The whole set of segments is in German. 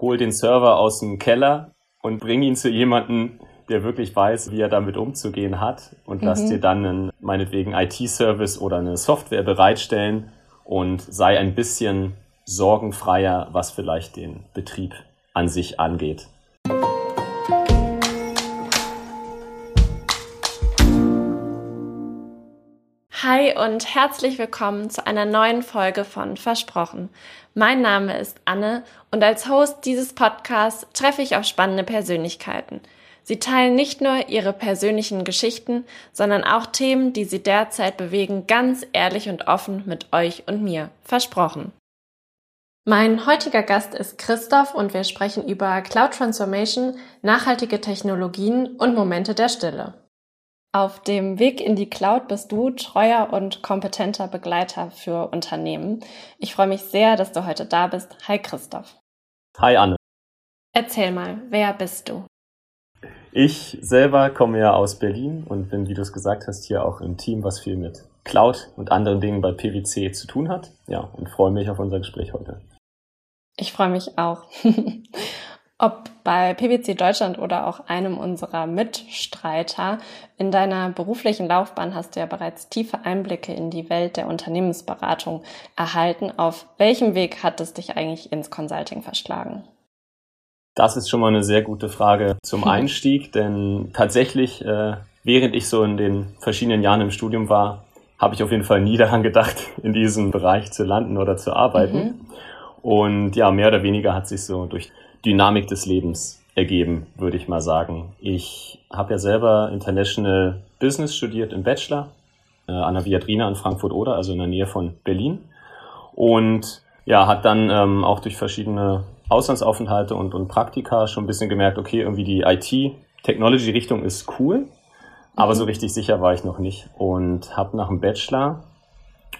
hol den Server aus dem Keller und bring ihn zu jemandem, der wirklich weiß, wie er damit umzugehen hat und mhm. lass dir dann einen, meinetwegen IT-Service oder eine Software bereitstellen und sei ein bisschen sorgenfreier, was vielleicht den Betrieb an sich angeht. Hi und herzlich willkommen zu einer neuen Folge von Versprochen. Mein Name ist Anne und als Host dieses Podcasts treffe ich auf spannende Persönlichkeiten. Sie teilen nicht nur ihre persönlichen Geschichten, sondern auch Themen, die sie derzeit bewegen, ganz ehrlich und offen mit euch und mir. Versprochen. Mein heutiger Gast ist Christoph und wir sprechen über Cloud Transformation, nachhaltige Technologien und Momente der Stille. Auf dem Weg in die Cloud bist du treuer und kompetenter Begleiter für Unternehmen. Ich freue mich sehr, dass du heute da bist. Hi Christoph. Hi Anne. Erzähl mal, wer bist du? Ich selber komme ja aus Berlin und bin, wie du es gesagt hast, hier auch im Team, was viel mit Cloud und anderen Dingen bei PwC zu tun hat. Ja, und freue mich auf unser Gespräch heute. Ich freue mich auch. Ob bei PwC Deutschland oder auch einem unserer Mitstreiter, in deiner beruflichen Laufbahn hast du ja bereits tiefe Einblicke in die Welt der Unternehmensberatung erhalten. Auf welchem Weg hat es dich eigentlich ins Consulting verschlagen? Das ist schon mal eine sehr gute Frage zum Einstieg, denn tatsächlich, äh, während ich so in den verschiedenen Jahren im Studium war, habe ich auf jeden Fall nie daran gedacht, in diesem Bereich zu landen oder zu arbeiten. Mhm. Und ja, mehr oder weniger hat sich so durch Dynamik des Lebens ergeben, würde ich mal sagen. Ich habe ja selber International Business studiert im Bachelor äh, an der Viadrina in Frankfurt-Oder, also in der Nähe von Berlin. Und ja, hat dann ähm, auch durch verschiedene Auslandsaufenthalte und, und Praktika schon ein bisschen gemerkt, okay, irgendwie die IT-Technology-Richtung ist cool, aber mhm. so richtig sicher war ich noch nicht. Und habe nach dem Bachelor,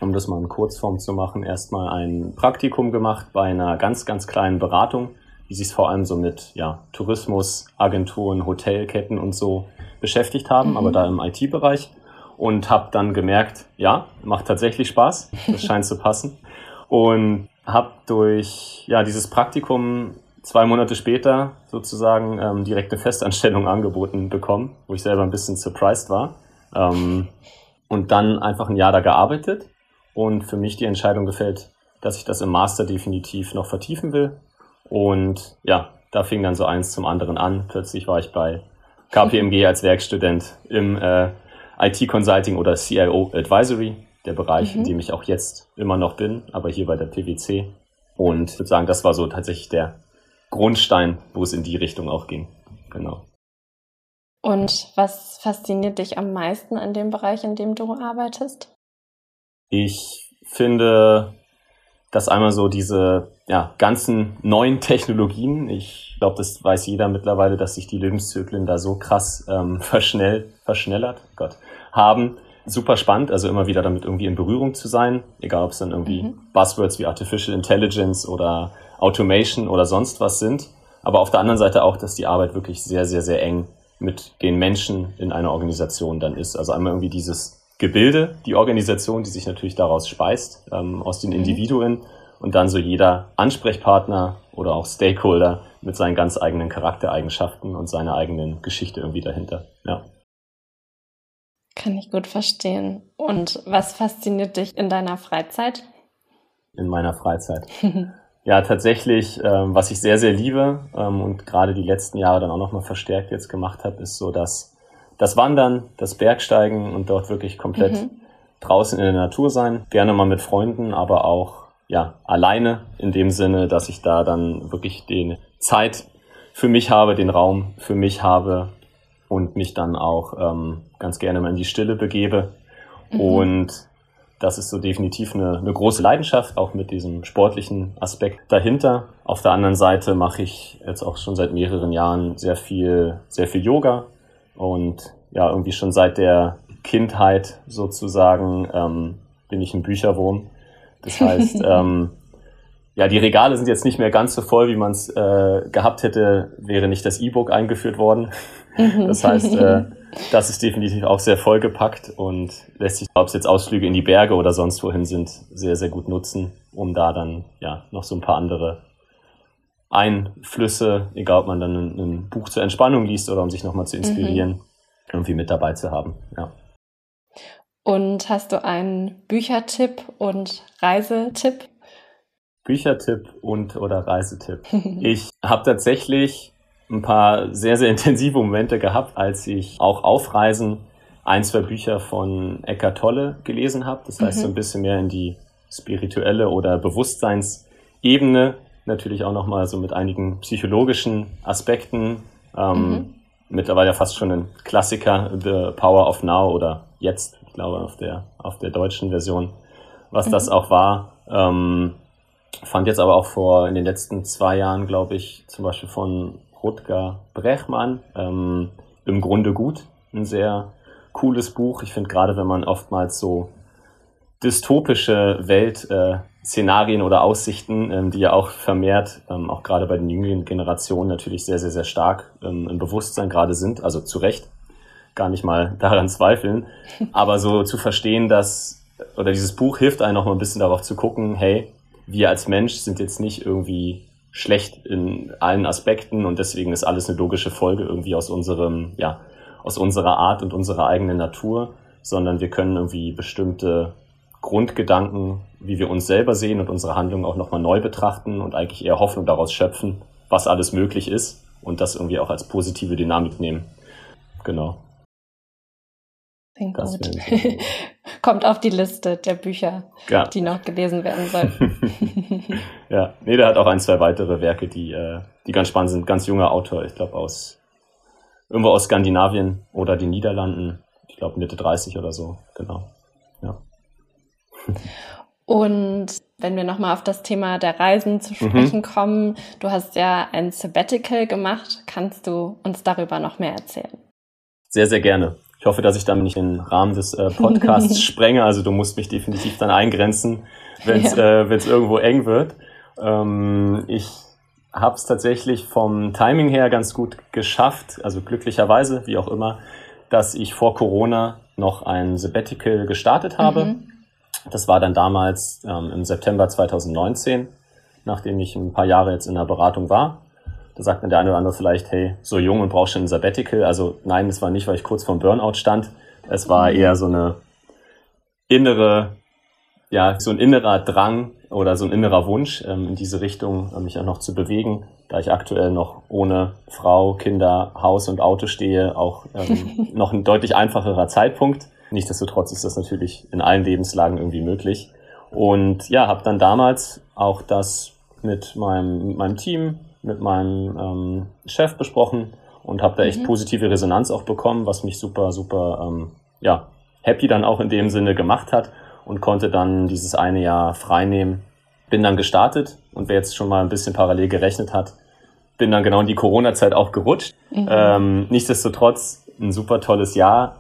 um das mal in Kurzform zu machen, erstmal ein Praktikum gemacht bei einer ganz, ganz kleinen Beratung die sich vor allem so mit ja, Tourismus, Agenturen, Hotelketten und so beschäftigt haben, mhm. aber da im IT-Bereich. Und habe dann gemerkt, ja, macht tatsächlich Spaß, das scheint zu passen. Und habe durch ja, dieses Praktikum zwei Monate später sozusagen ähm, direkt eine Festanstellung angeboten bekommen, wo ich selber ein bisschen surprised war. Ähm, und dann einfach ein Jahr da gearbeitet und für mich die Entscheidung gefällt, dass ich das im Master definitiv noch vertiefen will und ja, da fing dann so eins zum anderen an. Plötzlich war ich bei KPMG als Werkstudent im äh, IT-Consulting oder CIO Advisory, der Bereich, mhm. in dem ich auch jetzt immer noch bin, aber hier bei der PwC. Und ich würde sagen, das war so tatsächlich der Grundstein, wo es in die Richtung auch ging. Genau. Und was fasziniert dich am meisten an dem Bereich, in dem du arbeitest? Ich finde dass einmal so diese ja, ganzen neuen Technologien, ich glaube, das weiß jeder mittlerweile, dass sich die Lebenszyklen da so krass ähm, verschnell, verschnellert, Gott, haben. Super spannend, also immer wieder damit irgendwie in Berührung zu sein, egal ob es dann irgendwie mhm. Buzzwords wie Artificial Intelligence oder Automation oder sonst was sind. Aber auf der anderen Seite auch, dass die Arbeit wirklich sehr, sehr, sehr eng mit den Menschen in einer Organisation dann ist. Also einmal irgendwie dieses Gebilde, die Organisation, die sich natürlich daraus speist, ähm, aus den mhm. Individuen und dann so jeder Ansprechpartner oder auch Stakeholder mit seinen ganz eigenen Charaktereigenschaften und seiner eigenen Geschichte irgendwie dahinter. Ja. Kann ich gut verstehen. Und was fasziniert dich in deiner Freizeit? In meiner Freizeit. ja, tatsächlich, ähm, was ich sehr, sehr liebe ähm, und gerade die letzten Jahre dann auch nochmal verstärkt jetzt gemacht habe, ist so dass das Wandern, das Bergsteigen und dort wirklich komplett mhm. draußen in der Natur sein. Gerne mal mit Freunden, aber auch ja alleine in dem Sinne, dass ich da dann wirklich den Zeit für mich habe, den Raum für mich habe und mich dann auch ähm, ganz gerne mal in die Stille begebe. Mhm. Und das ist so definitiv eine, eine große Leidenschaft, auch mit diesem sportlichen Aspekt dahinter. Auf der anderen Seite mache ich jetzt auch schon seit mehreren Jahren sehr viel, sehr viel Yoga, und ja, irgendwie schon seit der Kindheit sozusagen ähm, bin ich ein Bücherwurm. Das heißt, ähm, ja, die Regale sind jetzt nicht mehr ganz so voll, wie man es äh, gehabt hätte, wäre nicht das E-Book eingeführt worden. Mhm. Das heißt, äh, das ist definitiv auch sehr vollgepackt und lässt sich, ob es jetzt Ausflüge in die Berge oder sonst wohin sind, sehr, sehr gut nutzen, um da dann ja noch so ein paar andere Einflüsse, egal ob man dann ein, ein Buch zur Entspannung liest oder um sich nochmal zu inspirieren, mhm. Irgendwie mit dabei zu haben. Ja. Und hast du einen Büchertipp und Reisetipp? Büchertipp und oder Reisetipp. ich habe tatsächlich ein paar sehr, sehr intensive Momente gehabt, als ich auch auf Reisen ein, zwei Bücher von Eckart Tolle gelesen habe. Das heißt, mhm. so ein bisschen mehr in die spirituelle oder Bewusstseinsebene. Natürlich auch nochmal so mit einigen psychologischen Aspekten. Ähm, mhm. Mittlerweile fast schon ein Klassiker, The Power of Now oder jetzt, ich glaube, auf der, auf der deutschen Version, was mhm. das auch war. Ähm, fand jetzt aber auch vor, in den letzten zwei Jahren, glaube ich, zum Beispiel von Rutger Brechmann, ähm, im Grunde gut. Ein sehr cooles Buch. Ich finde gerade, wenn man oftmals so dystopische Weltszenarien äh, oder Aussichten, ähm, die ja auch vermehrt, ähm, auch gerade bei den jüngeren Generationen natürlich sehr, sehr, sehr stark ähm, im Bewusstsein gerade sind, also zu Recht, gar nicht mal daran zweifeln, aber so zu verstehen, dass, oder dieses Buch hilft einem noch mal ein bisschen darauf zu gucken, hey, wir als Mensch sind jetzt nicht irgendwie schlecht in allen Aspekten und deswegen ist alles eine logische Folge irgendwie aus unserem, ja, aus unserer Art und unserer eigenen Natur, sondern wir können irgendwie bestimmte Grundgedanken, wie wir uns selber sehen und unsere Handlungen auch nochmal neu betrachten und eigentlich eher Hoffnung daraus schöpfen, was alles möglich ist und das irgendwie auch als positive Dynamik nehmen. Genau. Klingt das gut. Kommt auf die Liste der Bücher, ja. die noch gelesen werden sollten. ja, nee, der hat auch ein, zwei weitere Werke, die, äh, die ganz spannend sind. Ganz junger Autor, ich glaube aus irgendwo aus Skandinavien oder den Niederlanden. Ich glaube Mitte 30 oder so, genau. Und wenn wir nochmal auf das Thema der Reisen zu mhm. sprechen mhm. kommen, du hast ja ein Sabbatical gemacht. Kannst du uns darüber noch mehr erzählen? Sehr, sehr gerne. Ich hoffe, dass ich damit nicht den Rahmen des äh, Podcasts sprenge. Also du musst mich definitiv dann eingrenzen, wenn es ja. äh, irgendwo eng wird. Ähm, ich habe es tatsächlich vom Timing her ganz gut geschafft, also glücklicherweise, wie auch immer, dass ich vor Corona noch ein Sabbatical gestartet habe. Mhm. Das war dann damals ähm, im September 2019, nachdem ich ein paar Jahre jetzt in der Beratung war. Da sagt dann der eine oder andere vielleicht, hey, so jung und brauchst schon ein Sabbatical. Also nein, das war nicht, weil ich kurz vorm Burnout stand. Es war mhm. eher so eine innere, ja, so ein innerer Drang oder so ein innerer Wunsch, ähm, in diese Richtung äh, mich auch noch zu bewegen, da ich aktuell noch ohne Frau, Kinder, Haus und Auto stehe, auch ähm, noch ein deutlich einfacherer Zeitpunkt. Nichtsdestotrotz ist das natürlich in allen Lebenslagen irgendwie möglich. Und ja, habe dann damals auch das mit meinem, mit meinem Team mit meinem ähm, Chef besprochen und habe da echt mhm. positive Resonanz auch bekommen, was mich super, super, ähm, ja, happy dann auch in dem Sinne gemacht hat und konnte dann dieses eine Jahr freinehmen. Bin dann gestartet und wer jetzt schon mal ein bisschen parallel gerechnet hat, bin dann genau in die Corona-Zeit auch gerutscht. Mhm. Ähm, nichtsdestotrotz ein super tolles Jahr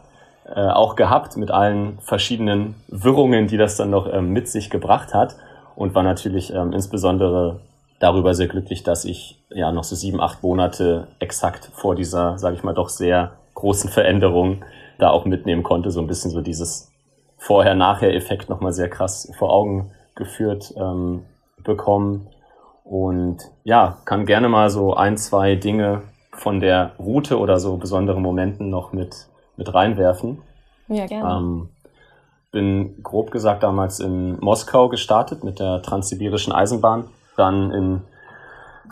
äh, auch gehabt mit allen verschiedenen Wirrungen, die das dann noch ähm, mit sich gebracht hat und war natürlich ähm, insbesondere darüber sehr glücklich, dass ich ja noch so sieben, acht Monate exakt vor dieser, sage ich mal, doch sehr großen Veränderung da auch mitnehmen konnte. So ein bisschen so dieses Vorher-Nachher-Effekt nochmal sehr krass vor Augen geführt ähm, bekommen. Und ja, kann gerne mal so ein, zwei Dinge von der Route oder so besonderen Momenten noch mit, mit reinwerfen. Ja, gerne. Ähm, bin grob gesagt damals in Moskau gestartet mit der Transsibirischen Eisenbahn dann in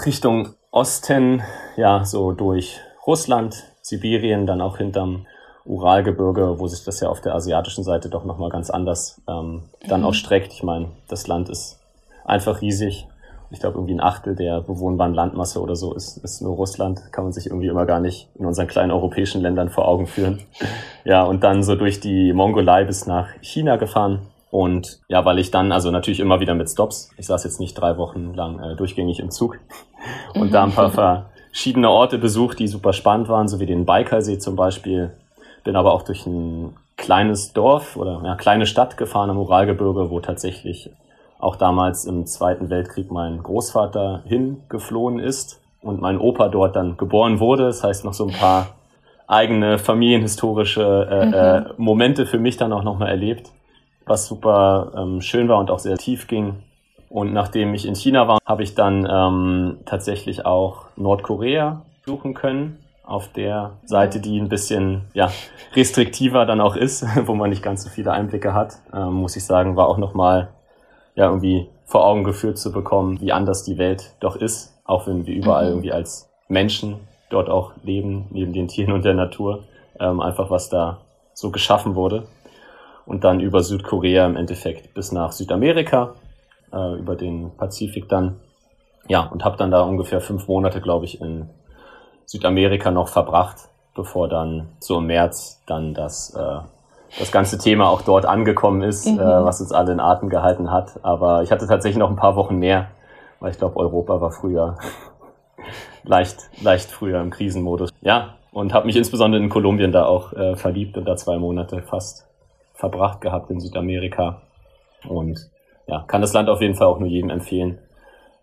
Richtung Osten, ja, so durch Russland, Sibirien, dann auch hinterm Uralgebirge, wo sich das ja auf der asiatischen Seite doch nochmal ganz anders ähm, dann mhm. auch streckt. Ich meine, das Land ist einfach riesig. Ich glaube, irgendwie ein Achtel der bewohnbaren Landmasse oder so ist, ist nur Russland. Kann man sich irgendwie immer gar nicht in unseren kleinen europäischen Ländern vor Augen führen. Ja, und dann so durch die Mongolei bis nach China gefahren und ja, weil ich dann, also natürlich immer wieder mit Stops, ich saß jetzt nicht drei Wochen lang äh, durchgängig im Zug und mhm. da ein paar verschiedene Orte besucht, die super spannend waren, so wie den Baikalsee zum Beispiel. Bin aber auch durch ein kleines Dorf oder ja, kleine Stadt gefahren am Uralgebirge, wo tatsächlich auch damals im Zweiten Weltkrieg mein Großvater hingeflohen ist und mein Opa dort dann geboren wurde. Das heißt, noch so ein paar eigene familienhistorische äh, äh mhm. äh, Momente für mich dann auch nochmal erlebt was super ähm, schön war und auch sehr tief ging. Und nachdem ich in China war, habe ich dann ähm, tatsächlich auch Nordkorea suchen können auf der Seite, die ein bisschen ja, restriktiver dann auch ist, wo man nicht ganz so viele Einblicke hat, ähm, muss ich sagen, war auch nochmal ja, irgendwie vor Augen geführt zu bekommen, wie anders die Welt doch ist, auch wenn wir überall mhm. irgendwie als Menschen dort auch leben, neben den Tieren und der Natur, ähm, einfach was da so geschaffen wurde. Und dann über Südkorea im Endeffekt bis nach Südamerika, äh, über den Pazifik dann. Ja, und habe dann da ungefähr fünf Monate, glaube ich, in Südamerika noch verbracht, bevor dann so im März dann das, äh, das ganze Thema auch dort angekommen ist, mhm. äh, was uns alle in Atem gehalten hat. Aber ich hatte tatsächlich noch ein paar Wochen mehr, weil ich glaube, Europa war früher leicht, leicht früher im Krisenmodus. Ja, und habe mich insbesondere in Kolumbien da auch äh, verliebt und da zwei Monate fast verbracht gehabt in Südamerika. Und ja, kann das Land auf jeden Fall auch nur jedem empfehlen,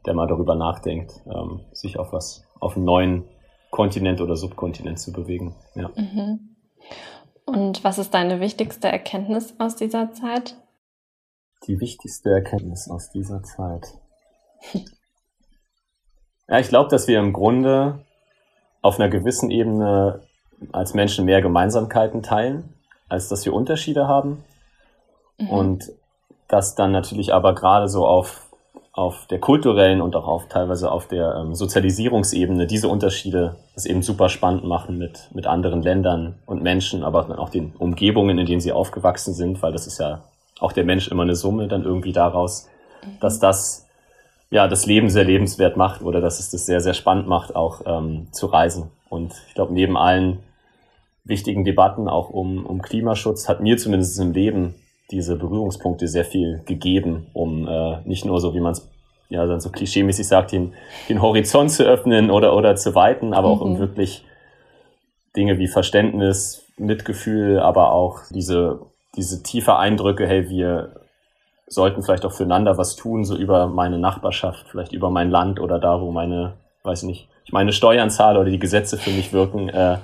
der mal darüber nachdenkt, ähm, sich auf was, auf einen neuen Kontinent oder Subkontinent zu bewegen. Ja. Mhm. Und was ist deine wichtigste Erkenntnis aus dieser Zeit? Die wichtigste Erkenntnis aus dieser Zeit. ja, ich glaube, dass wir im Grunde auf einer gewissen Ebene als Menschen mehr Gemeinsamkeiten teilen, als dass wir Unterschiede haben. Mhm. Und dass dann natürlich aber gerade so auf auf der kulturellen und auch auf teilweise auf der ähm, Sozialisierungsebene diese Unterschiede es eben super spannend machen mit, mit anderen Ländern und Menschen, aber auch den Umgebungen, in denen sie aufgewachsen sind, weil das ist ja auch der Mensch immer eine Summe dann irgendwie daraus, dass das ja das Leben sehr lebenswert macht oder dass es das sehr, sehr spannend macht, auch ähm, zu reisen. Und ich glaube, neben allen wichtigen Debatten auch um, um Klimaschutz hat mir zumindest im Leben diese Berührungspunkte sehr viel gegeben, um äh, nicht nur so, wie man es ja dann so klischeemäßig sagt, den, den Horizont zu öffnen oder, oder zu weiten, aber mhm. auch um mhm. wirklich Dinge wie Verständnis, Mitgefühl, aber auch diese, diese tiefe Eindrücke, hey, wir sollten vielleicht auch füreinander was tun, so über meine Nachbarschaft, vielleicht über mein Land oder da, wo meine, weiß nicht, ich meine Steuern zahle oder die Gesetze für mich wirken, äh,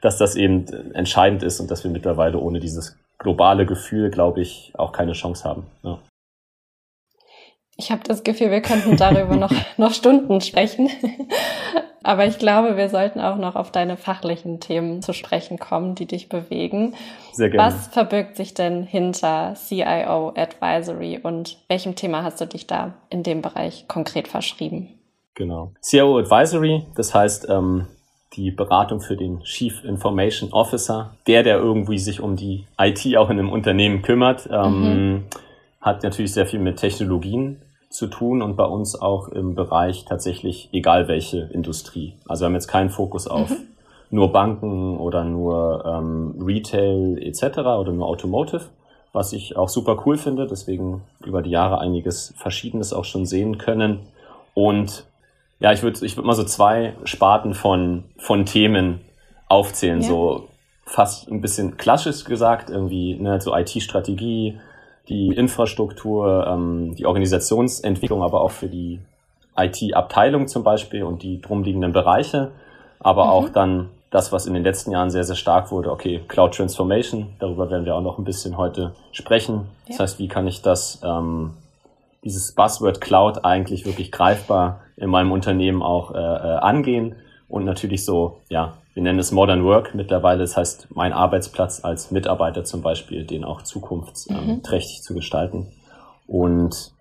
dass das eben entscheidend ist und dass wir mittlerweile ohne dieses globale Gefühl, glaube ich, auch keine Chance haben. Ja. Ich habe das Gefühl, wir könnten darüber noch, noch Stunden sprechen. Aber ich glaube, wir sollten auch noch auf deine fachlichen Themen zu sprechen kommen, die dich bewegen. Sehr gerne. Was verbirgt sich denn hinter CIO Advisory und welchem Thema hast du dich da in dem Bereich konkret verschrieben? Genau. CIO Advisory, das heißt, ähm, die Beratung für den Chief Information Officer, der, der irgendwie sich um die IT auch in einem Unternehmen kümmert, ähm, mhm. hat natürlich sehr viel mit Technologien zu tun und bei uns auch im Bereich tatsächlich egal welche Industrie. Also wir haben jetzt keinen Fokus auf mhm. nur Banken oder nur ähm, Retail etc. oder nur Automotive, was ich auch super cool finde, deswegen über die Jahre einiges Verschiedenes auch schon sehen können. Und ja, ich würde ich würd mal so zwei Sparten von, von Themen aufzählen, ja. so fast ein bisschen klassisch gesagt, irgendwie ne, so IT-Strategie, die Infrastruktur, ähm, die Organisationsentwicklung, aber auch für die IT-Abteilung zum Beispiel und die drumliegenden Bereiche, aber mhm. auch dann das, was in den letzten Jahren sehr, sehr stark wurde, okay, Cloud Transformation, darüber werden wir auch noch ein bisschen heute sprechen. Ja. Das heißt, wie kann ich das, ähm, dieses Buzzword Cloud eigentlich wirklich greifbar in meinem Unternehmen auch äh, äh, angehen und natürlich so, ja, wir nennen es Modern Work mittlerweile, das heißt mein Arbeitsplatz als Mitarbeiter zum Beispiel, den auch zukunftsträchtig mhm. zu gestalten. Und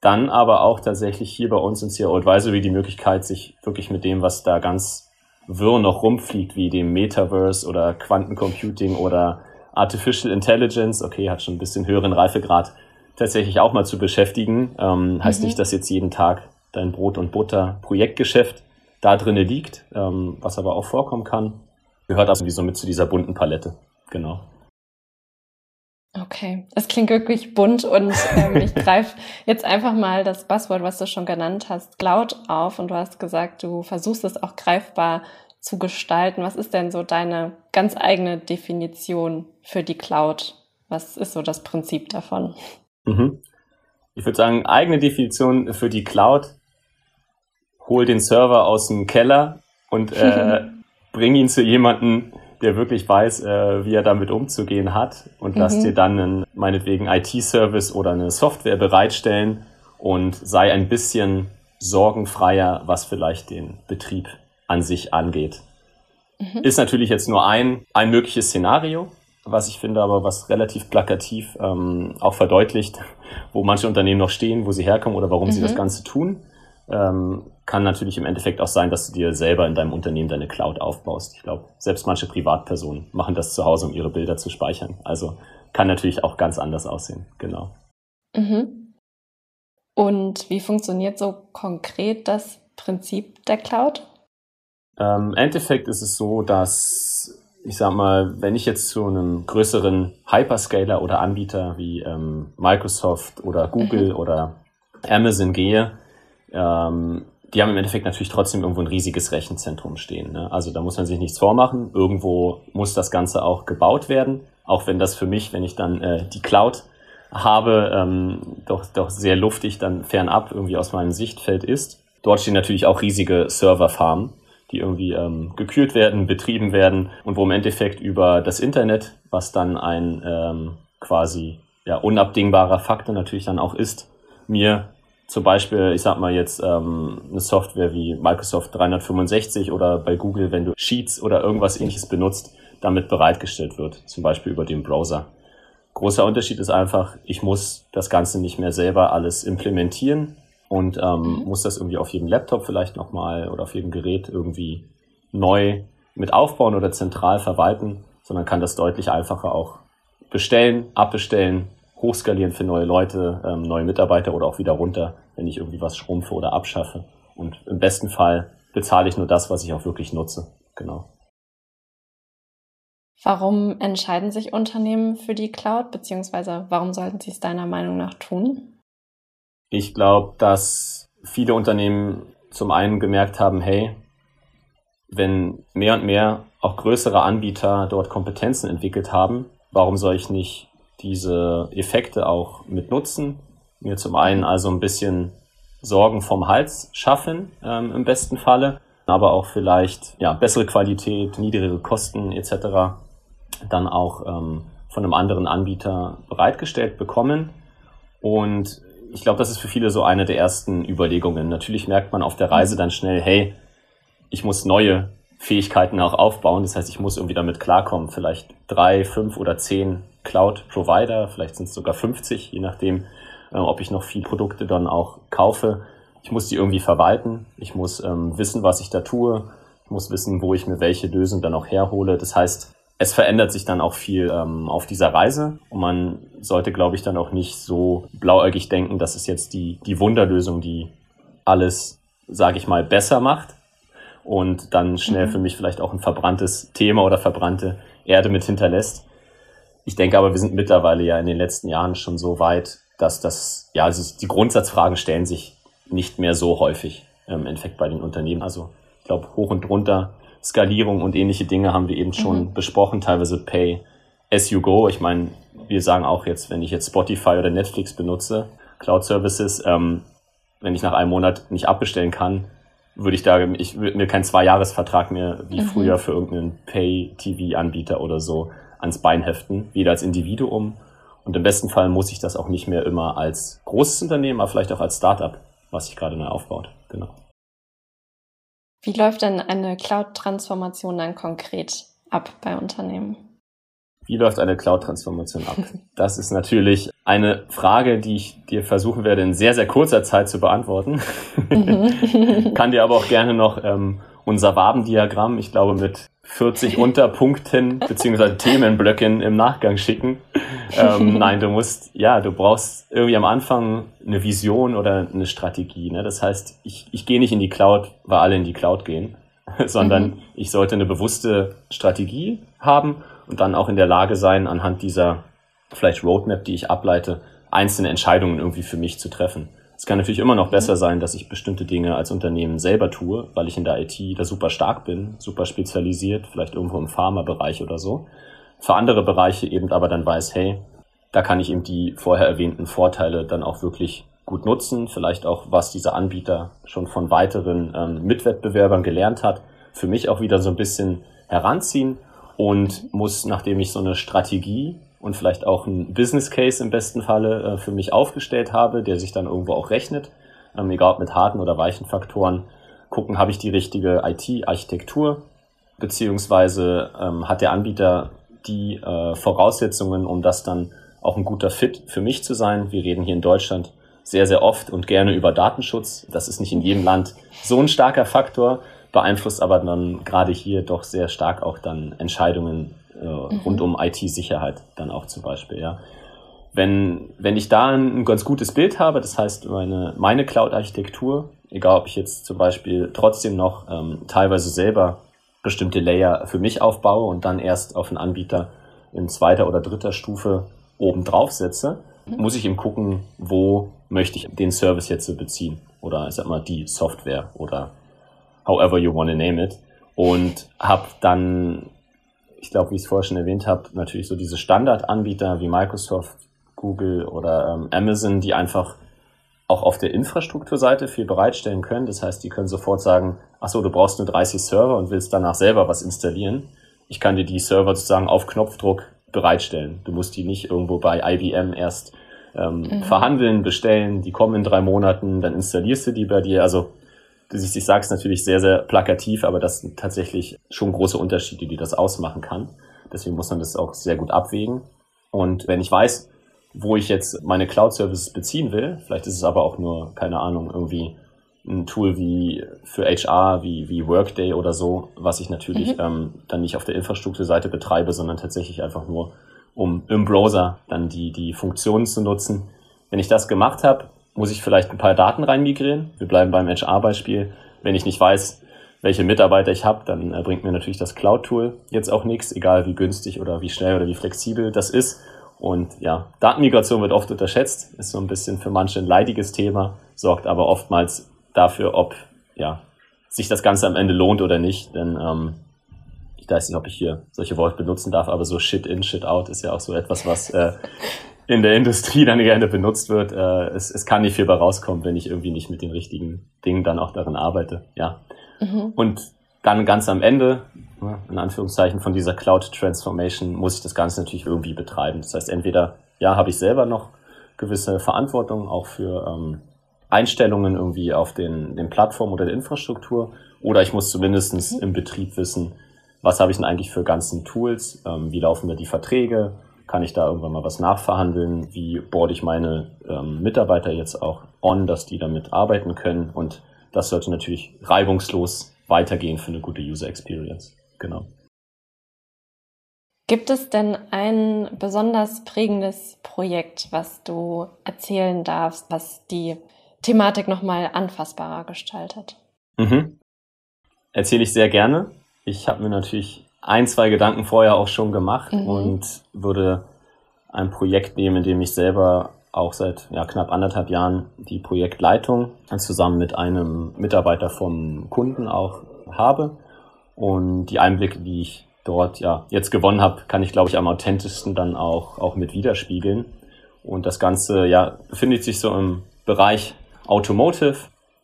dann aber auch tatsächlich hier bei uns in CRO Advisory die Möglichkeit, sich wirklich mit dem, was da ganz wirr noch rumfliegt, wie dem Metaverse oder Quantencomputing oder Artificial Intelligence, okay, hat schon ein bisschen höheren Reifegrad, tatsächlich auch mal zu beschäftigen. Ähm, heißt mhm. nicht, dass jetzt jeden Tag dein Brot- und Butter-Projektgeschäft da drinne liegt, ähm, was aber auch vorkommen kann. Gehört also wie so mit zu dieser bunten Palette. Genau. Okay, es klingt wirklich bunt und ähm, ich greife jetzt einfach mal das Buzzword, was du schon genannt hast, Cloud auf und du hast gesagt, du versuchst es auch greifbar zu gestalten. Was ist denn so deine ganz eigene Definition für die Cloud? Was ist so das Prinzip davon? Mhm. Ich würde sagen, eigene Definition für die Cloud hol den Server aus dem Keller und äh, bring ihn zu jemandem, der wirklich weiß, äh, wie er damit umzugehen hat und mhm. lass dir dann einen, meinetwegen IT-Service oder eine Software bereitstellen und sei ein bisschen sorgenfreier, was vielleicht den Betrieb an sich angeht. Mhm. Ist natürlich jetzt nur ein, ein mögliches Szenario, was ich finde aber, was relativ plakativ ähm, auch verdeutlicht, wo manche Unternehmen noch stehen, wo sie herkommen oder warum mhm. sie das mhm. Ganze tun. Ähm, kann natürlich im Endeffekt auch sein, dass du dir selber in deinem Unternehmen deine Cloud aufbaust. Ich glaube, selbst manche Privatpersonen machen das zu Hause, um ihre Bilder zu speichern. Also kann natürlich auch ganz anders aussehen. Genau. Mhm. Und wie funktioniert so konkret das Prinzip der Cloud? Ähm, Im Endeffekt ist es so, dass ich sag mal, wenn ich jetzt zu einem größeren Hyperscaler oder Anbieter wie ähm, Microsoft oder Google mhm. oder Amazon gehe, ähm, die haben im Endeffekt natürlich trotzdem irgendwo ein riesiges Rechenzentrum stehen. Ne? Also da muss man sich nichts vormachen. Irgendwo muss das Ganze auch gebaut werden. Auch wenn das für mich, wenn ich dann äh, die Cloud habe, ähm, doch, doch sehr luftig dann fernab irgendwie aus meinem Sichtfeld ist. Dort stehen natürlich auch riesige Serverfarmen, die irgendwie ähm, gekühlt werden, betrieben werden und wo im Endeffekt über das Internet, was dann ein ähm, quasi ja, unabdingbarer Faktor natürlich dann auch ist, mir zum Beispiel, ich sag mal jetzt ähm, eine Software wie Microsoft 365 oder bei Google, wenn du Sheets oder irgendwas ähnliches benutzt, damit bereitgestellt wird, zum Beispiel über den Browser. Großer Unterschied ist einfach, ich muss das Ganze nicht mehr selber alles implementieren und ähm, mhm. muss das irgendwie auf jedem Laptop vielleicht nochmal oder auf jedem Gerät irgendwie neu mit aufbauen oder zentral verwalten, sondern kann das deutlich einfacher auch bestellen, abbestellen, hochskalieren für neue Leute, ähm, neue Mitarbeiter oder auch wieder runter, wenn ich irgendwie was schrumpfe oder abschaffe. Und im besten Fall bezahle ich nur das, was ich auch wirklich nutze. Genau. Warum entscheiden sich Unternehmen für die Cloud, beziehungsweise warum sollten sie es deiner Meinung nach tun? Ich glaube, dass viele Unternehmen zum einen gemerkt haben, hey, wenn mehr und mehr auch größere Anbieter dort Kompetenzen entwickelt haben, warum soll ich nicht diese Effekte auch mit nutzen. Mir zum einen also ein bisschen Sorgen vom Hals schaffen, ähm, im besten Falle, aber auch vielleicht ja, bessere Qualität, niedrigere Kosten etc. dann auch ähm, von einem anderen Anbieter bereitgestellt bekommen. Und ich glaube, das ist für viele so eine der ersten Überlegungen. Natürlich merkt man auf der Reise dann schnell, hey, ich muss neue Fähigkeiten auch aufbauen. Das heißt, ich muss irgendwie damit klarkommen, vielleicht drei, fünf oder zehn Cloud-Provider, vielleicht sind es sogar 50, je nachdem, äh, ob ich noch viele Produkte dann auch kaufe. Ich muss die irgendwie verwalten. Ich muss ähm, wissen, was ich da tue. Ich muss wissen, wo ich mir welche Lösung dann auch herhole. Das heißt, es verändert sich dann auch viel ähm, auf dieser Reise und man sollte, glaube ich, dann auch nicht so blauäugig denken, das ist jetzt die, die Wunderlösung, die alles, sage ich mal, besser macht und dann schnell mhm. für mich vielleicht auch ein verbranntes Thema oder verbrannte Erde mit hinterlässt. Ich denke aber, wir sind mittlerweile ja in den letzten Jahren schon so weit, dass das, ja, also die Grundsatzfragen stellen sich nicht mehr so häufig ähm, im Endeffekt bei den Unternehmen. Also ich glaube, hoch und runter, Skalierung und ähnliche Dinge haben wir eben schon mhm. besprochen, teilweise Pay as you go. Ich meine, wir sagen auch jetzt, wenn ich jetzt Spotify oder Netflix benutze, Cloud Services, ähm, wenn ich nach einem Monat nicht abbestellen kann, würde ich da, ich würde mir keinen Zwei-Jahres-Vertrag mehr wie mhm. früher für irgendeinen Pay-TV-Anbieter oder so ans Bein heften, weder als Individuum und im besten Fall muss ich das auch nicht mehr immer als großes Unternehmen, aber vielleicht auch als Startup, was sich gerade neu aufbaut. Genau. Wie läuft denn eine Cloud-Transformation dann konkret ab bei Unternehmen? Wie läuft eine Cloud-Transformation ab? Das ist natürlich eine Frage, die ich dir versuchen werde, in sehr, sehr kurzer Zeit zu beantworten. Mhm. Kann dir aber auch gerne noch ähm, unser Wabendiagramm, ich glaube mit 40 Unterpunkten beziehungsweise Themenblöcken im Nachgang schicken. Ähm, nein, du musst, ja, du brauchst irgendwie am Anfang eine Vision oder eine Strategie. Ne? Das heißt, ich, ich gehe nicht in die Cloud, weil alle in die Cloud gehen, sondern mhm. ich sollte eine bewusste Strategie haben und dann auch in der Lage sein, anhand dieser vielleicht Roadmap, die ich ableite, einzelne Entscheidungen irgendwie für mich zu treffen. Es kann natürlich immer noch besser sein, dass ich bestimmte Dinge als Unternehmen selber tue, weil ich in der IT da super stark bin, super spezialisiert, vielleicht irgendwo im Pharma-Bereich oder so. Für andere Bereiche eben aber dann weiß, hey, da kann ich eben die vorher erwähnten Vorteile dann auch wirklich gut nutzen, vielleicht auch, was dieser Anbieter schon von weiteren ähm, Mitwettbewerbern gelernt hat, für mich auch wieder so ein bisschen heranziehen und muss, nachdem ich so eine Strategie und vielleicht auch einen Business Case im besten Falle äh, für mich aufgestellt habe, der sich dann irgendwo auch rechnet, ähm, egal ob mit harten oder weichen Faktoren, gucken, habe ich die richtige IT-Architektur, beziehungsweise ähm, hat der Anbieter die äh, Voraussetzungen, um das dann auch ein guter Fit für mich zu sein. Wir reden hier in Deutschland sehr, sehr oft und gerne über Datenschutz. Das ist nicht in jedem Land so ein starker Faktor, beeinflusst aber dann gerade hier doch sehr stark auch dann Entscheidungen äh, mhm. rund um IT-Sicherheit dann auch zum Beispiel, ja. Wenn, wenn ich da ein, ein ganz gutes Bild habe, das heißt meine, meine Cloud-Architektur, egal ob ich jetzt zum Beispiel trotzdem noch ähm, teilweise selber bestimmte Layer für mich aufbaue und dann erst auf einen Anbieter in zweiter oder dritter Stufe oben drauf setze, mhm. muss ich eben gucken, wo möchte ich den Service jetzt beziehen oder ich sag mal die Software oder however you want to name it und habe dann ich glaube, wie ich es vorher schon erwähnt habe, natürlich so diese Standardanbieter wie Microsoft, Google oder ähm, Amazon, die einfach auch auf der Infrastrukturseite viel bereitstellen können. Das heißt, die können sofort sagen, ach so, du brauchst nur 30 Server und willst danach selber was installieren. Ich kann dir die Server sozusagen auf Knopfdruck bereitstellen. Du musst die nicht irgendwo bei IBM erst ähm, mhm. verhandeln, bestellen, die kommen in drei Monaten, dann installierst du die bei dir. Also siehst, ich sage es natürlich sehr, sehr plakativ, aber das sind tatsächlich schon große Unterschiede, die das ausmachen kann. Deswegen muss man das auch sehr gut abwägen. Und wenn ich weiß, wo ich jetzt meine Cloud-Services beziehen will, vielleicht ist es aber auch nur, keine Ahnung, irgendwie ein Tool wie für HR, wie, wie Workday oder so, was ich natürlich mhm. ähm, dann nicht auf der Infrastrukturseite betreibe, sondern tatsächlich einfach nur, um im Browser dann die, die Funktionen zu nutzen. Wenn ich das gemacht habe, muss ich vielleicht ein paar Daten reinmigrieren. Wir bleiben beim HR-Beispiel. Wenn ich nicht weiß, welche Mitarbeiter ich habe, dann äh, bringt mir natürlich das Cloud-Tool jetzt auch nichts, egal wie günstig oder wie schnell oder wie flexibel das ist. Und ja, Datenmigration wird oft unterschätzt, ist so ein bisschen für manche ein leidiges Thema, sorgt aber oftmals dafür, ob ja, sich das Ganze am Ende lohnt oder nicht. Denn ähm, ich weiß nicht, ob ich hier solche Worte benutzen darf, aber so Shit in, Shit out ist ja auch so etwas, was äh, in der Industrie dann gerne benutzt wird. Äh, es, es kann nicht viel bei rauskommen, wenn ich irgendwie nicht mit den richtigen Dingen dann auch darin arbeite. Ja. Mhm. Und dann ganz am Ende, in Anführungszeichen, von dieser Cloud Transformation muss ich das Ganze natürlich irgendwie betreiben. Das heißt, entweder, ja, habe ich selber noch gewisse Verantwortung auch für ähm, Einstellungen irgendwie auf den, den Plattformen oder der Infrastruktur. Oder ich muss zumindestens mhm. im Betrieb wissen, was habe ich denn eigentlich für ganzen Tools, ähm, wie laufen da die Verträge, kann ich da irgendwann mal was nachverhandeln, wie board ich meine ähm, Mitarbeiter jetzt auch on, dass die damit arbeiten können und das sollte natürlich reibungslos weitergehen für eine gute User Experience. Genau. Gibt es denn ein besonders prägendes Projekt, was du erzählen darfst, was die Thematik nochmal anfassbarer gestaltet. Mhm. Erzähle ich sehr gerne. Ich habe mir natürlich ein, zwei Gedanken vorher auch schon gemacht mhm. und würde ein Projekt nehmen, in dem ich selber auch seit ja, knapp anderthalb Jahren die Projektleitung zusammen mit einem Mitarbeiter vom Kunden auch habe. Und die Einblicke, die ich dort ja jetzt gewonnen habe, kann ich, glaube ich, am authentischsten dann auch, auch mit widerspiegeln. Und das Ganze ja, befindet sich so im Bereich Automotive,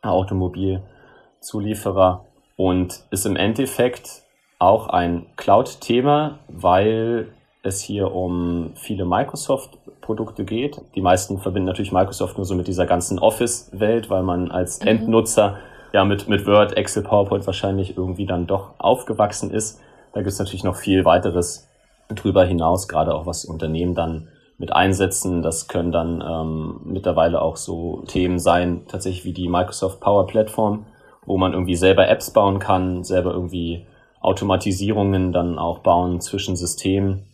Automobilzulieferer und ist im Endeffekt auch ein Cloud-Thema, weil es hier um viele Microsoft-Produkte geht. Die meisten verbinden natürlich Microsoft nur so mit dieser ganzen Office-Welt, weil man als mhm. Endnutzer ja mit, mit Word, Excel, PowerPoint wahrscheinlich irgendwie dann doch aufgewachsen ist. Da gibt es natürlich noch viel weiteres drüber hinaus, gerade auch was Unternehmen dann mit einsetzen. Das können dann ähm, mittlerweile auch so Themen sein, tatsächlich wie die Microsoft Power Platform, wo man irgendwie selber Apps bauen kann, selber irgendwie Automatisierungen dann auch bauen zwischen Systemen.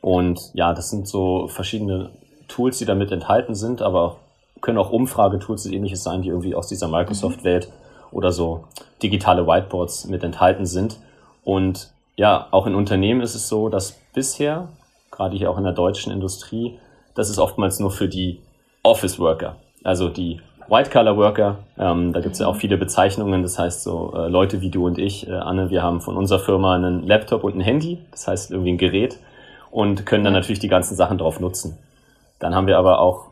Und ja, das sind so verschiedene Tools, die damit enthalten sind, aber können auch Umfragetools und ähnliches sein, die irgendwie aus dieser Microsoft-Welt oder so digitale Whiteboards mit enthalten sind. Und ja, auch in Unternehmen ist es so, dass bisher gerade hier auch in der deutschen Industrie, das ist oftmals nur für die Office Worker, also die White-Collar-Worker. Ähm, da gibt es ja auch viele Bezeichnungen. Das heißt so äh, Leute wie du und ich, äh, Anne, wir haben von unserer Firma einen Laptop und ein Handy, das heißt irgendwie ein Gerät und können dann natürlich die ganzen Sachen drauf nutzen. Dann haben wir aber auch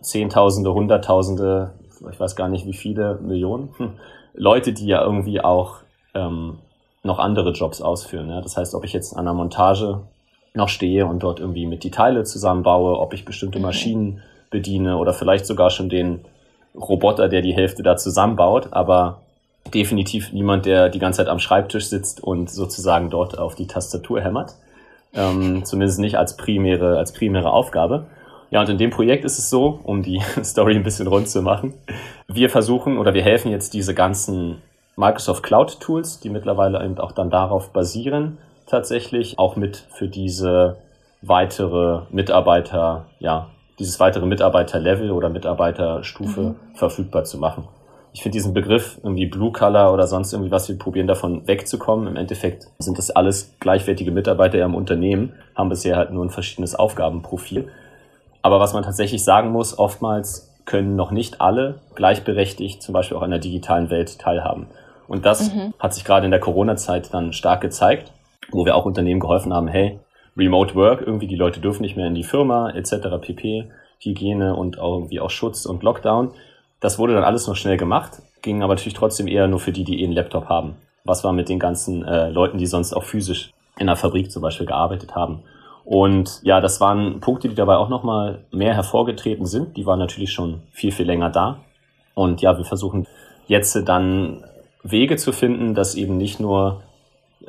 Zehntausende, Hunderttausende, ich weiß gar nicht wie viele, Millionen hm, Leute, die ja irgendwie auch ähm, noch andere Jobs ausführen. Ja? Das heißt, ob ich jetzt an der Montage noch stehe und dort irgendwie mit die Teile zusammenbaue, ob ich bestimmte mhm. Maschinen bediene oder vielleicht sogar schon den Roboter, der die Hälfte da zusammenbaut, aber definitiv niemand, der die ganze Zeit am Schreibtisch sitzt und sozusagen dort auf die Tastatur hämmert. Ähm, zumindest nicht als primäre, als primäre Aufgabe. Ja, und in dem Projekt ist es so, um die Story ein bisschen rund zu machen. Wir versuchen oder wir helfen jetzt diese ganzen Microsoft Cloud Tools, die mittlerweile eben auch dann darauf basieren, tatsächlich auch mit für diese weitere Mitarbeiter, ja, dieses weitere Mitarbeiterlevel oder Mitarbeiterstufe mhm. verfügbar zu machen. Ich finde diesen Begriff irgendwie Blue Color oder sonst irgendwie was, wir probieren davon wegzukommen. Im Endeffekt sind das alles gleichwertige Mitarbeiter im Unternehmen, haben bisher halt nur ein verschiedenes Aufgabenprofil. Aber was man tatsächlich sagen muss, oftmals können noch nicht alle gleichberechtigt zum Beispiel auch an der digitalen Welt teilhaben. Und das mhm. hat sich gerade in der Corona-Zeit dann stark gezeigt, wo wir auch Unternehmen geholfen haben, hey, Remote Work, irgendwie die Leute dürfen nicht mehr in die Firma, etc. pp, Hygiene und auch irgendwie auch Schutz und Lockdown. Das wurde dann alles noch schnell gemacht, ging aber natürlich trotzdem eher nur für die, die eh einen Laptop haben. Was war mit den ganzen äh, Leuten, die sonst auch physisch in der Fabrik zum Beispiel gearbeitet haben? Und ja, das waren Punkte, die dabei auch nochmal mehr hervorgetreten sind. Die waren natürlich schon viel, viel länger da. Und ja, wir versuchen jetzt dann Wege zu finden, dass eben nicht nur äh,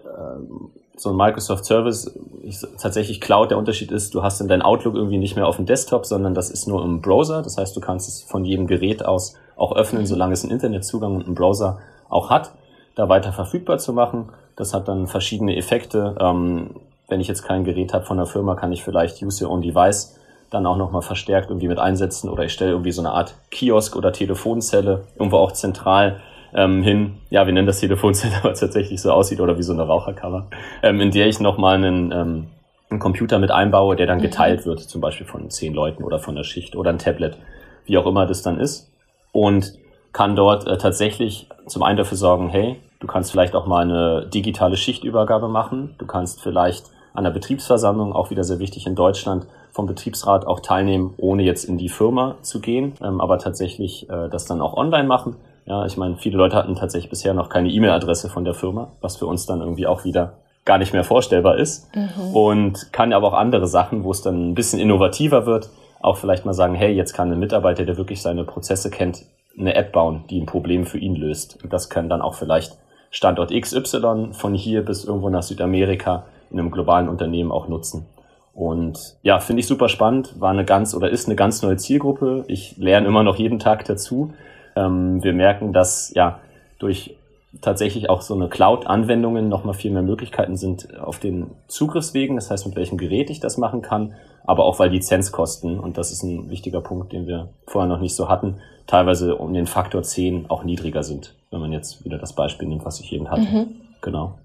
so ein Microsoft Service ich, tatsächlich Cloud der Unterschied ist, du hast in dein Outlook irgendwie nicht mehr auf dem Desktop, sondern das ist nur im Browser. Das heißt, du kannst es von jedem Gerät aus auch öffnen, solange es einen Internetzugang und einen Browser auch hat, da weiter verfügbar zu machen. Das hat dann verschiedene Effekte. Ähm, wenn ich jetzt kein Gerät habe von der Firma, kann ich vielleicht Use Your Own Device dann auch nochmal verstärkt irgendwie mit einsetzen oder ich stelle irgendwie so eine Art Kiosk oder Telefonzelle irgendwo auch zentral ähm, hin, ja, wir nennen das Telefonzelle, aber tatsächlich so aussieht oder wie so eine Raucherkammer, ähm, in der ich nochmal einen, ähm, einen Computer mit einbaue, der dann mhm. geteilt wird, zum Beispiel von zehn Leuten oder von der Schicht oder ein Tablet, wie auch immer das dann ist. Und kann dort äh, tatsächlich zum einen dafür sorgen, hey, du kannst vielleicht auch mal eine digitale Schichtübergabe machen, du kannst vielleicht an der Betriebsversammlung, auch wieder sehr wichtig in Deutschland, vom Betriebsrat auch teilnehmen, ohne jetzt in die Firma zu gehen, ähm, aber tatsächlich äh, das dann auch online machen. Ja, ich meine, viele Leute hatten tatsächlich bisher noch keine E-Mail-Adresse von der Firma, was für uns dann irgendwie auch wieder gar nicht mehr vorstellbar ist. Mhm. Und kann aber auch andere Sachen, wo es dann ein bisschen innovativer wird, auch vielleicht mal sagen, hey, jetzt kann ein Mitarbeiter, der wirklich seine Prozesse kennt, eine App bauen, die ein Problem für ihn löst. Und das kann dann auch vielleicht Standort XY von hier bis irgendwo nach Südamerika in einem globalen Unternehmen auch nutzen. Und ja, finde ich super spannend, war eine ganz oder ist eine ganz neue Zielgruppe. Ich lerne immer noch jeden Tag dazu. Ähm, wir merken, dass ja durch tatsächlich auch so eine Cloud-Anwendungen nochmal viel mehr Möglichkeiten sind auf den Zugriffswegen, das heißt, mit welchem Gerät ich das machen kann, aber auch weil Lizenzkosten, und das ist ein wichtiger Punkt, den wir vorher noch nicht so hatten, teilweise um den Faktor 10 auch niedriger sind, wenn man jetzt wieder das Beispiel nimmt, was ich eben hatte. Mhm. Genau.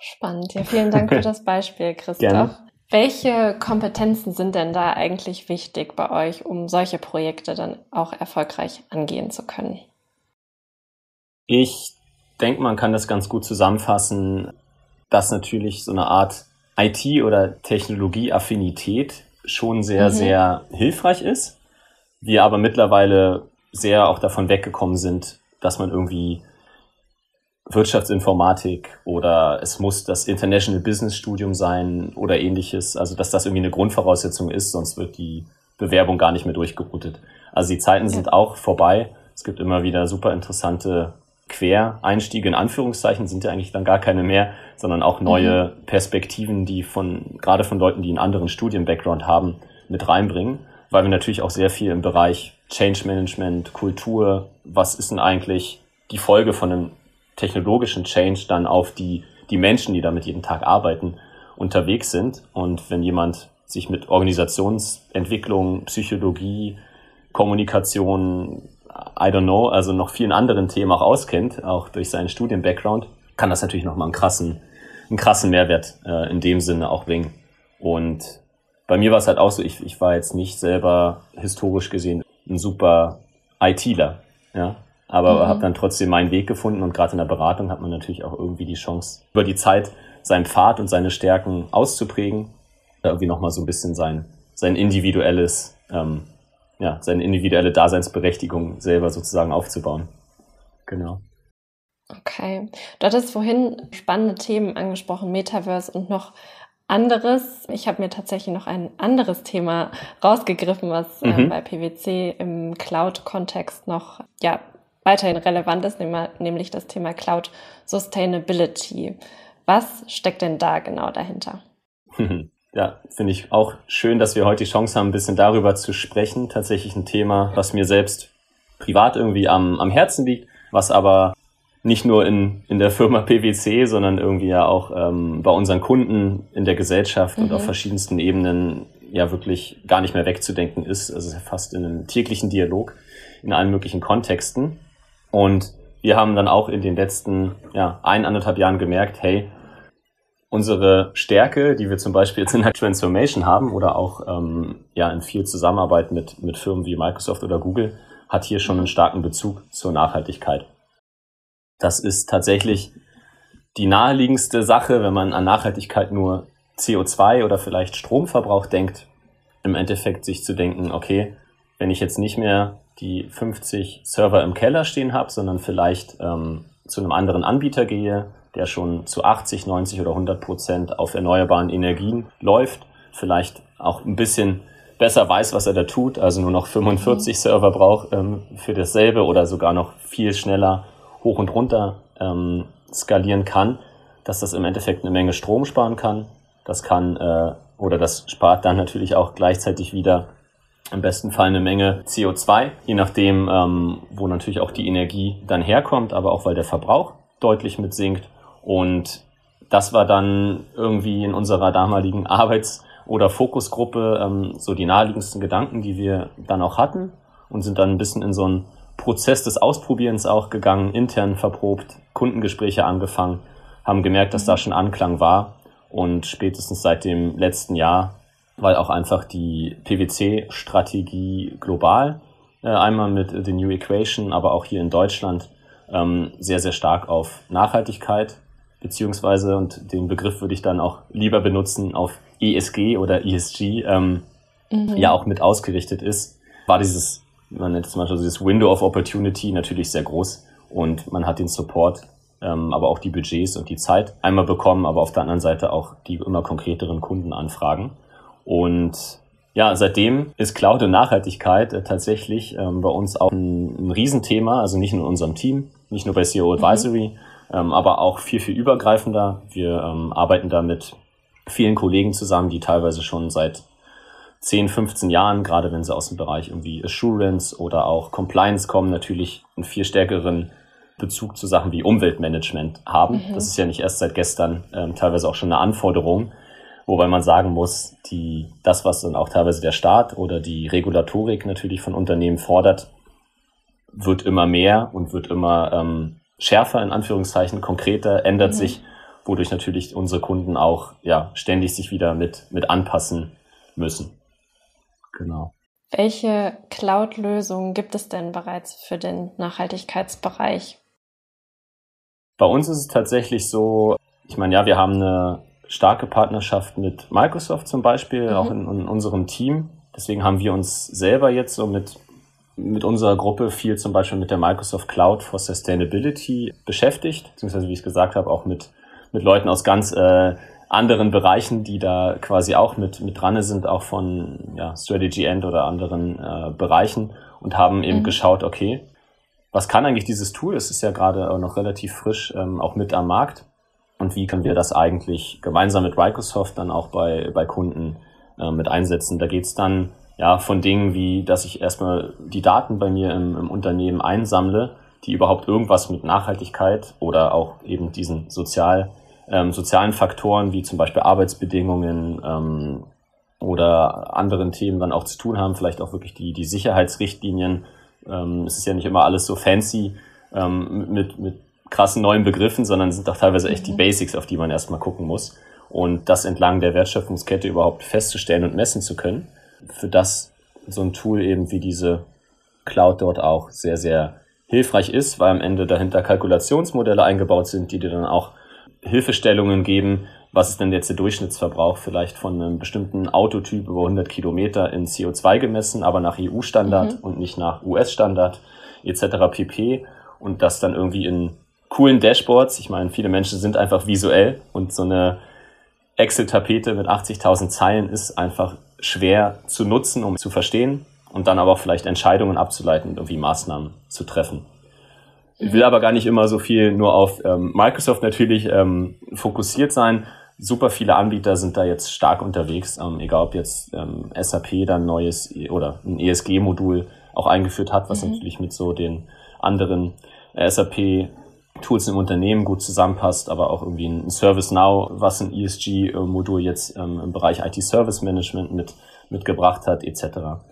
Spannend. Ja, vielen Dank für das Beispiel, Christoph. Gerne. Welche Kompetenzen sind denn da eigentlich wichtig bei euch, um solche Projekte dann auch erfolgreich angehen zu können? Ich denke, man kann das ganz gut zusammenfassen, dass natürlich so eine Art IT- oder Technologieaffinität schon sehr, mhm. sehr hilfreich ist. Wir aber mittlerweile sehr auch davon weggekommen sind, dass man irgendwie Wirtschaftsinformatik oder es muss das International Business Studium sein oder ähnliches. Also dass das irgendwie eine Grundvoraussetzung ist, sonst wird die Bewerbung gar nicht mehr durchgeroutet. Also die Zeiten sind auch vorbei. Es gibt immer wieder super interessante Quereinstiege in Anführungszeichen sind ja eigentlich dann gar keine mehr, sondern auch neue mhm. Perspektiven, die von gerade von Leuten, die einen anderen Studien-Background haben, mit reinbringen, weil wir natürlich auch sehr viel im Bereich Change Management, Kultur, was ist denn eigentlich die Folge von einem technologischen Change dann auf die, die Menschen, die damit jeden Tag arbeiten, unterwegs sind. Und wenn jemand sich mit Organisationsentwicklung, Psychologie, Kommunikation, I don't know, also noch vielen anderen Themen auch auskennt, auch durch seinen Studien-Background, kann das natürlich nochmal einen krassen, einen krassen Mehrwert äh, in dem Sinne auch bringen. Und bei mir war es halt auch so, ich, ich war jetzt nicht selber historisch gesehen ein super ITler. Ja? Aber mhm. habe dann trotzdem meinen Weg gefunden und gerade in der Beratung hat man natürlich auch irgendwie die Chance, über die Zeit seinen Pfad und seine Stärken auszuprägen, irgendwie nochmal so ein bisschen sein, sein individuelles, ähm, ja, seine individuelle Daseinsberechtigung selber sozusagen aufzubauen. Genau. Okay. Du hattest vorhin spannende Themen angesprochen, Metaverse und noch anderes. Ich habe mir tatsächlich noch ein anderes Thema rausgegriffen, was äh, mhm. äh, bei PwC im Cloud-Kontext noch ja, weiterhin relevant ist, nämlich das Thema Cloud Sustainability. Was steckt denn da genau dahinter? Ja, finde ich auch schön, dass wir heute die Chance haben, ein bisschen darüber zu sprechen. Tatsächlich ein Thema, was mir selbst privat irgendwie am, am Herzen liegt, was aber nicht nur in, in der Firma PwC, sondern irgendwie ja auch ähm, bei unseren Kunden in der Gesellschaft mhm. und auf mhm. verschiedensten Ebenen ja wirklich gar nicht mehr wegzudenken ist. Also fast in einem täglichen Dialog in allen möglichen Kontexten. Und wir haben dann auch in den letzten ja, ein, anderthalb Jahren gemerkt, hey, unsere Stärke, die wir zum Beispiel jetzt in der Transformation haben oder auch ähm, ja in viel Zusammenarbeit mit, mit Firmen wie Microsoft oder Google, hat hier schon einen starken Bezug zur Nachhaltigkeit. Das ist tatsächlich die naheliegendste Sache, wenn man an Nachhaltigkeit nur CO2 oder vielleicht Stromverbrauch denkt, im Endeffekt sich zu denken, okay, wenn ich jetzt nicht mehr die 50 Server im Keller stehen habe, sondern vielleicht ähm, zu einem anderen Anbieter gehe, der schon zu 80, 90 oder 100 Prozent auf erneuerbaren Energien läuft, vielleicht auch ein bisschen besser weiß, was er da tut, also nur noch 45 mhm. Server braucht ähm, für dasselbe oder sogar noch viel schneller hoch und runter ähm, skalieren kann, dass das im Endeffekt eine Menge Strom sparen kann. Das kann äh, oder das spart dann natürlich auch gleichzeitig wieder im besten Fall eine Menge CO2, je nachdem, ähm, wo natürlich auch die Energie dann herkommt, aber auch weil der Verbrauch deutlich mit sinkt. Und das war dann irgendwie in unserer damaligen Arbeits- oder Fokusgruppe ähm, so die naheliegendsten Gedanken, die wir dann auch hatten und sind dann ein bisschen in so einen Prozess des Ausprobierens auch gegangen, intern verprobt, Kundengespräche angefangen, haben gemerkt, dass da schon Anklang war und spätestens seit dem letzten Jahr, weil auch einfach die PwC-Strategie global, äh, einmal mit The New Equation, aber auch hier in Deutschland, ähm, sehr, sehr stark auf Nachhaltigkeit beziehungsweise, und den Begriff würde ich dann auch lieber benutzen, auf ESG oder ESG, ähm, mhm. ja auch mit ausgerichtet ist, war dieses, man nennt es zum Beispiel dieses Window of Opportunity natürlich sehr groß und man hat den Support, ähm, aber auch die Budgets und die Zeit einmal bekommen, aber auf der anderen Seite auch die immer konkreteren Kundenanfragen. Und ja, seitdem ist Cloud und Nachhaltigkeit äh, tatsächlich ähm, bei uns auch ein, ein Riesenthema, also nicht nur in unserem Team, nicht nur bei CEO Advisory, mhm ähm, aber auch viel, viel übergreifender. Wir ähm, arbeiten da mit vielen Kollegen zusammen, die teilweise schon seit 10, 15 Jahren, gerade wenn sie aus dem Bereich irgendwie Assurance oder auch Compliance kommen, natürlich einen viel stärkeren Bezug zu Sachen wie Umweltmanagement haben. Mhm. Das ist ja nicht erst seit gestern ähm, teilweise auch schon eine Anforderung, wobei man sagen muss, die, das, was dann auch teilweise der Staat oder die Regulatorik natürlich von Unternehmen fordert, wird immer mehr und wird immer ähm, schärfer, in Anführungszeichen, konkreter, ändert mhm. sich, wodurch natürlich unsere Kunden auch ja, ständig sich wieder mit, mit anpassen müssen. Genau. Welche Cloud-Lösungen gibt es denn bereits für den Nachhaltigkeitsbereich? Bei uns ist es tatsächlich so, ich meine, ja, wir haben eine starke Partnerschaft mit Microsoft zum Beispiel, mhm. auch in, in, unserem Team. Deswegen haben wir uns selber jetzt so mit mit unserer Gruppe viel zum Beispiel mit der Microsoft Cloud for Sustainability beschäftigt, beziehungsweise wie ich es gesagt habe, auch mit, mit Leuten aus ganz äh, anderen Bereichen, die da quasi auch mit, mit dran sind, auch von ja, Strategy End oder anderen äh, Bereichen und haben eben mhm. geschaut, okay, was kann eigentlich dieses Tool? Es ist ja gerade noch relativ frisch ähm, auch mit am Markt. Und wie können wir das eigentlich gemeinsam mit Microsoft dann auch bei, bei Kunden äh, mit einsetzen? Da geht's dann ja, von Dingen wie, dass ich erstmal die Daten bei mir im, im Unternehmen einsammle, die überhaupt irgendwas mit Nachhaltigkeit oder auch eben diesen sozial, ähm, sozialen Faktoren wie zum Beispiel Arbeitsbedingungen ähm, oder anderen Themen dann auch zu tun haben, vielleicht auch wirklich die, die Sicherheitsrichtlinien. Ähm, es ist ja nicht immer alles so fancy ähm, mit, mit krassen neuen Begriffen, sondern sind doch teilweise echt die mhm. Basics, auf die man erstmal gucken muss. Und das entlang der Wertschöpfungskette überhaupt festzustellen und messen zu können für das so ein Tool eben wie diese Cloud dort auch sehr, sehr hilfreich ist, weil am Ende dahinter Kalkulationsmodelle eingebaut sind, die dir dann auch Hilfestellungen geben, was ist denn jetzt der Durchschnittsverbrauch vielleicht von einem bestimmten Autotyp über 100 Kilometer in CO2 gemessen, aber nach EU-Standard mhm. und nicht nach US-Standard etc. pp. Und das dann irgendwie in coolen Dashboards. Ich meine, viele Menschen sind einfach visuell und so eine Excel-Tapete mit 80.000 Zeilen ist einfach schwer zu nutzen, um zu verstehen und dann aber auch vielleicht Entscheidungen abzuleiten und irgendwie Maßnahmen zu treffen. Ich will aber gar nicht immer so viel nur auf ähm, Microsoft natürlich ähm, fokussiert sein. Super viele Anbieter sind da jetzt stark unterwegs, ähm, egal ob jetzt ähm, SAP dann neues e oder ein ESG-Modul auch eingeführt hat, was mhm. natürlich mit so den anderen äh, SAP Tools im Unternehmen gut zusammenpasst, aber auch irgendwie ein ServiceNow, was ein ESG-Modul jetzt ähm, im Bereich IT-Service Management mit, mitgebracht hat, etc.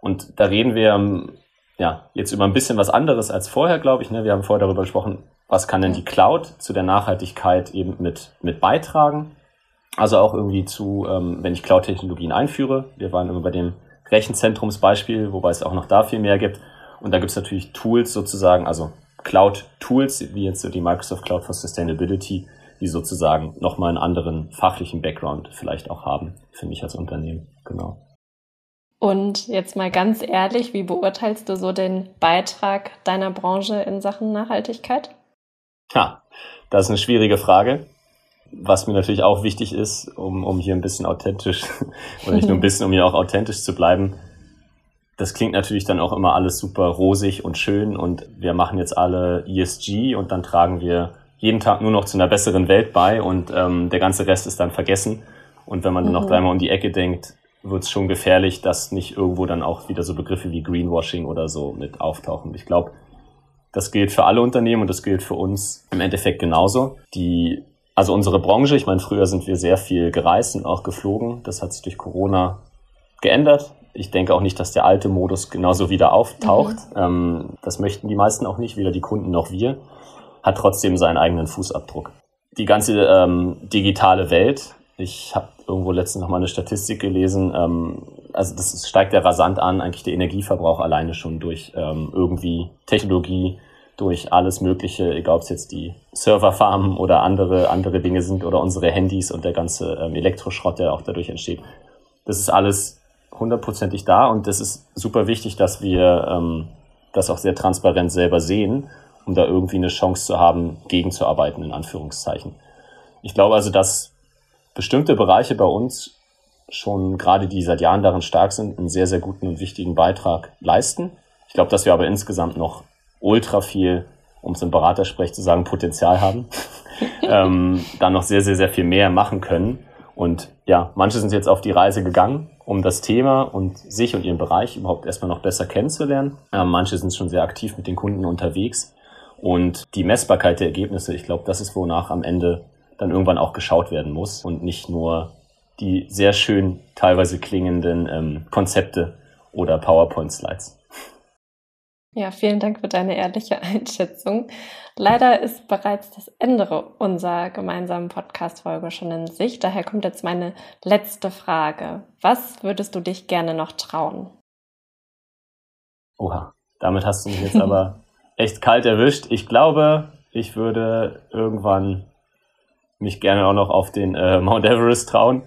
Und da reden wir ähm, ja jetzt über ein bisschen was anderes als vorher, glaube ich. Ne? Wir haben vorher darüber gesprochen, was kann denn die Cloud zu der Nachhaltigkeit eben mit, mit beitragen. Also auch irgendwie zu, ähm, wenn ich Cloud-Technologien einführe. Wir waren immer bei dem Rechenzentrumsbeispiel, wobei es auch noch da viel mehr gibt. Und da gibt es natürlich Tools sozusagen, also Cloud-Tools, wie jetzt so die Microsoft Cloud for Sustainability, die sozusagen nochmal einen anderen fachlichen Background vielleicht auch haben für mich als Unternehmen. Genau. Und jetzt mal ganz ehrlich, wie beurteilst du so den Beitrag deiner Branche in Sachen Nachhaltigkeit? Ja, das ist eine schwierige Frage. Was mir natürlich auch wichtig ist, um, um hier ein bisschen authentisch, oder nicht nur ein bisschen, um hier auch authentisch zu bleiben, das klingt natürlich dann auch immer alles super rosig und schön und wir machen jetzt alle ESG und dann tragen wir jeden Tag nur noch zu einer besseren Welt bei und ähm, der ganze Rest ist dann vergessen. Und wenn man mhm. noch dreimal um die Ecke denkt, wird es schon gefährlich, dass nicht irgendwo dann auch wieder so Begriffe wie Greenwashing oder so mit auftauchen. Ich glaube, das gilt für alle Unternehmen und das gilt für uns im Endeffekt genauso. Die, also unsere Branche, ich meine, früher sind wir sehr viel gereist und auch geflogen. Das hat sich durch Corona geändert ich denke auch nicht, dass der alte Modus genauso wieder auftaucht. Mhm. Ähm, das möchten die meisten auch nicht, weder die Kunden noch wir. Hat trotzdem seinen eigenen Fußabdruck. Die ganze ähm, digitale Welt, ich habe irgendwo letztens noch mal eine Statistik gelesen, ähm, also das steigt ja rasant an, eigentlich der Energieverbrauch alleine schon durch ähm, irgendwie Technologie, durch alles Mögliche, egal ob es jetzt die Serverfarmen oder andere, andere Dinge sind oder unsere Handys und der ganze ähm, Elektroschrott, der auch dadurch entsteht. Das ist alles hundertprozentig da und das ist super wichtig, dass wir ähm, das auch sehr transparent selber sehen, um da irgendwie eine Chance zu haben, gegenzuarbeiten, in Anführungszeichen. Ich glaube also, dass bestimmte Bereiche bei uns schon gerade die seit Jahren darin stark sind, einen sehr, sehr guten und wichtigen Beitrag leisten. Ich glaube, dass wir aber insgesamt noch ultra viel, um es im Beratersprech zu sagen, Potenzial haben, ähm, da noch sehr, sehr, sehr viel mehr machen können. Und ja, manche sind jetzt auf die Reise gegangen, um das Thema und sich und ihren Bereich überhaupt erstmal noch besser kennenzulernen. Ähm, manche sind schon sehr aktiv mit den Kunden unterwegs. Und die Messbarkeit der Ergebnisse, ich glaube, das ist, wonach am Ende dann irgendwann auch geschaut werden muss und nicht nur die sehr schön teilweise klingenden ähm, Konzepte oder PowerPoint-Slides. Ja, vielen Dank für deine ehrliche Einschätzung. Leider ist bereits das Ende unserer gemeinsamen Podcast-Folge schon in Sicht. Daher kommt jetzt meine letzte Frage. Was würdest du dich gerne noch trauen? Oha, damit hast du mich jetzt aber echt kalt erwischt. Ich glaube, ich würde irgendwann mich gerne auch noch auf den äh, Mount Everest trauen.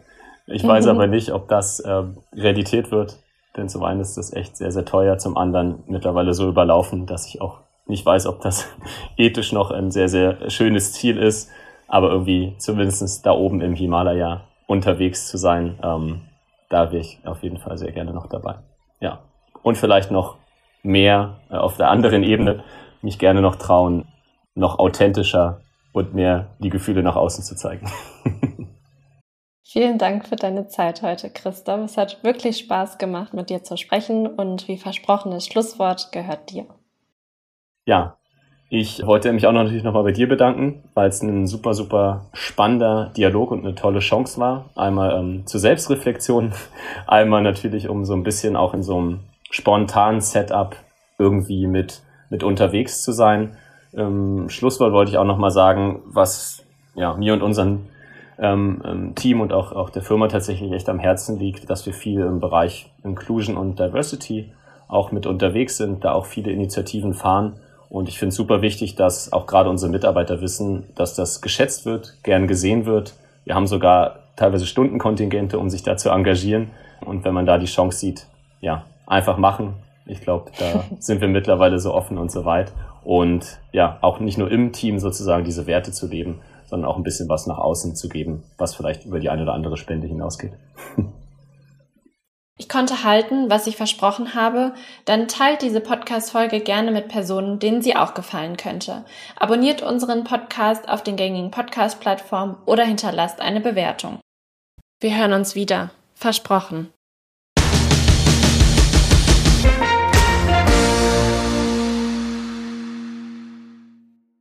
Ich weiß aber nicht, ob das äh, Realität wird. Denn zum einen ist das echt sehr, sehr teuer, zum anderen mittlerweile so überlaufen, dass ich auch nicht weiß, ob das ethisch noch ein sehr, sehr schönes Ziel ist. Aber irgendwie zumindest da oben im Himalaya unterwegs zu sein, ähm, da wäre ich auf jeden Fall sehr gerne noch dabei. Ja. Und vielleicht noch mehr äh, auf der anderen Ebene mich gerne noch trauen, noch authentischer und mehr die Gefühle nach außen zu zeigen. Vielen Dank für deine Zeit heute, Christoph. Es hat wirklich Spaß gemacht, mit dir zu sprechen und wie versprochen, das Schlusswort gehört dir. Ja, ich wollte mich auch noch natürlich nochmal bei dir bedanken, weil es ein super, super spannender Dialog und eine tolle Chance war. Einmal ähm, zur Selbstreflexion, einmal natürlich, um so ein bisschen auch in so einem spontanen Setup irgendwie mit, mit unterwegs zu sein. Ähm, Schlusswort wollte ich auch nochmal sagen, was ja, mir und unseren ähm, Team und auch, auch der Firma tatsächlich echt am Herzen liegt, dass wir viel im Bereich Inclusion und Diversity auch mit unterwegs sind, da auch viele Initiativen fahren. Und ich finde es super wichtig, dass auch gerade unsere Mitarbeiter wissen, dass das geschätzt wird, gern gesehen wird. Wir haben sogar teilweise Stundenkontingente, um sich da zu engagieren. Und wenn man da die Chance sieht, ja, einfach machen. Ich glaube, da sind wir mittlerweile so offen und so weit. Und ja, auch nicht nur im Team sozusagen diese Werte zu leben, sondern auch ein bisschen was nach außen zu geben, was vielleicht über die eine oder andere Spende hinausgeht. Ich konnte halten, was ich versprochen habe, dann teilt diese Podcast-Folge gerne mit Personen, denen sie auch gefallen könnte. Abonniert unseren Podcast auf den gängigen Podcast-Plattformen oder hinterlasst eine Bewertung. Wir hören uns wieder. Versprochen.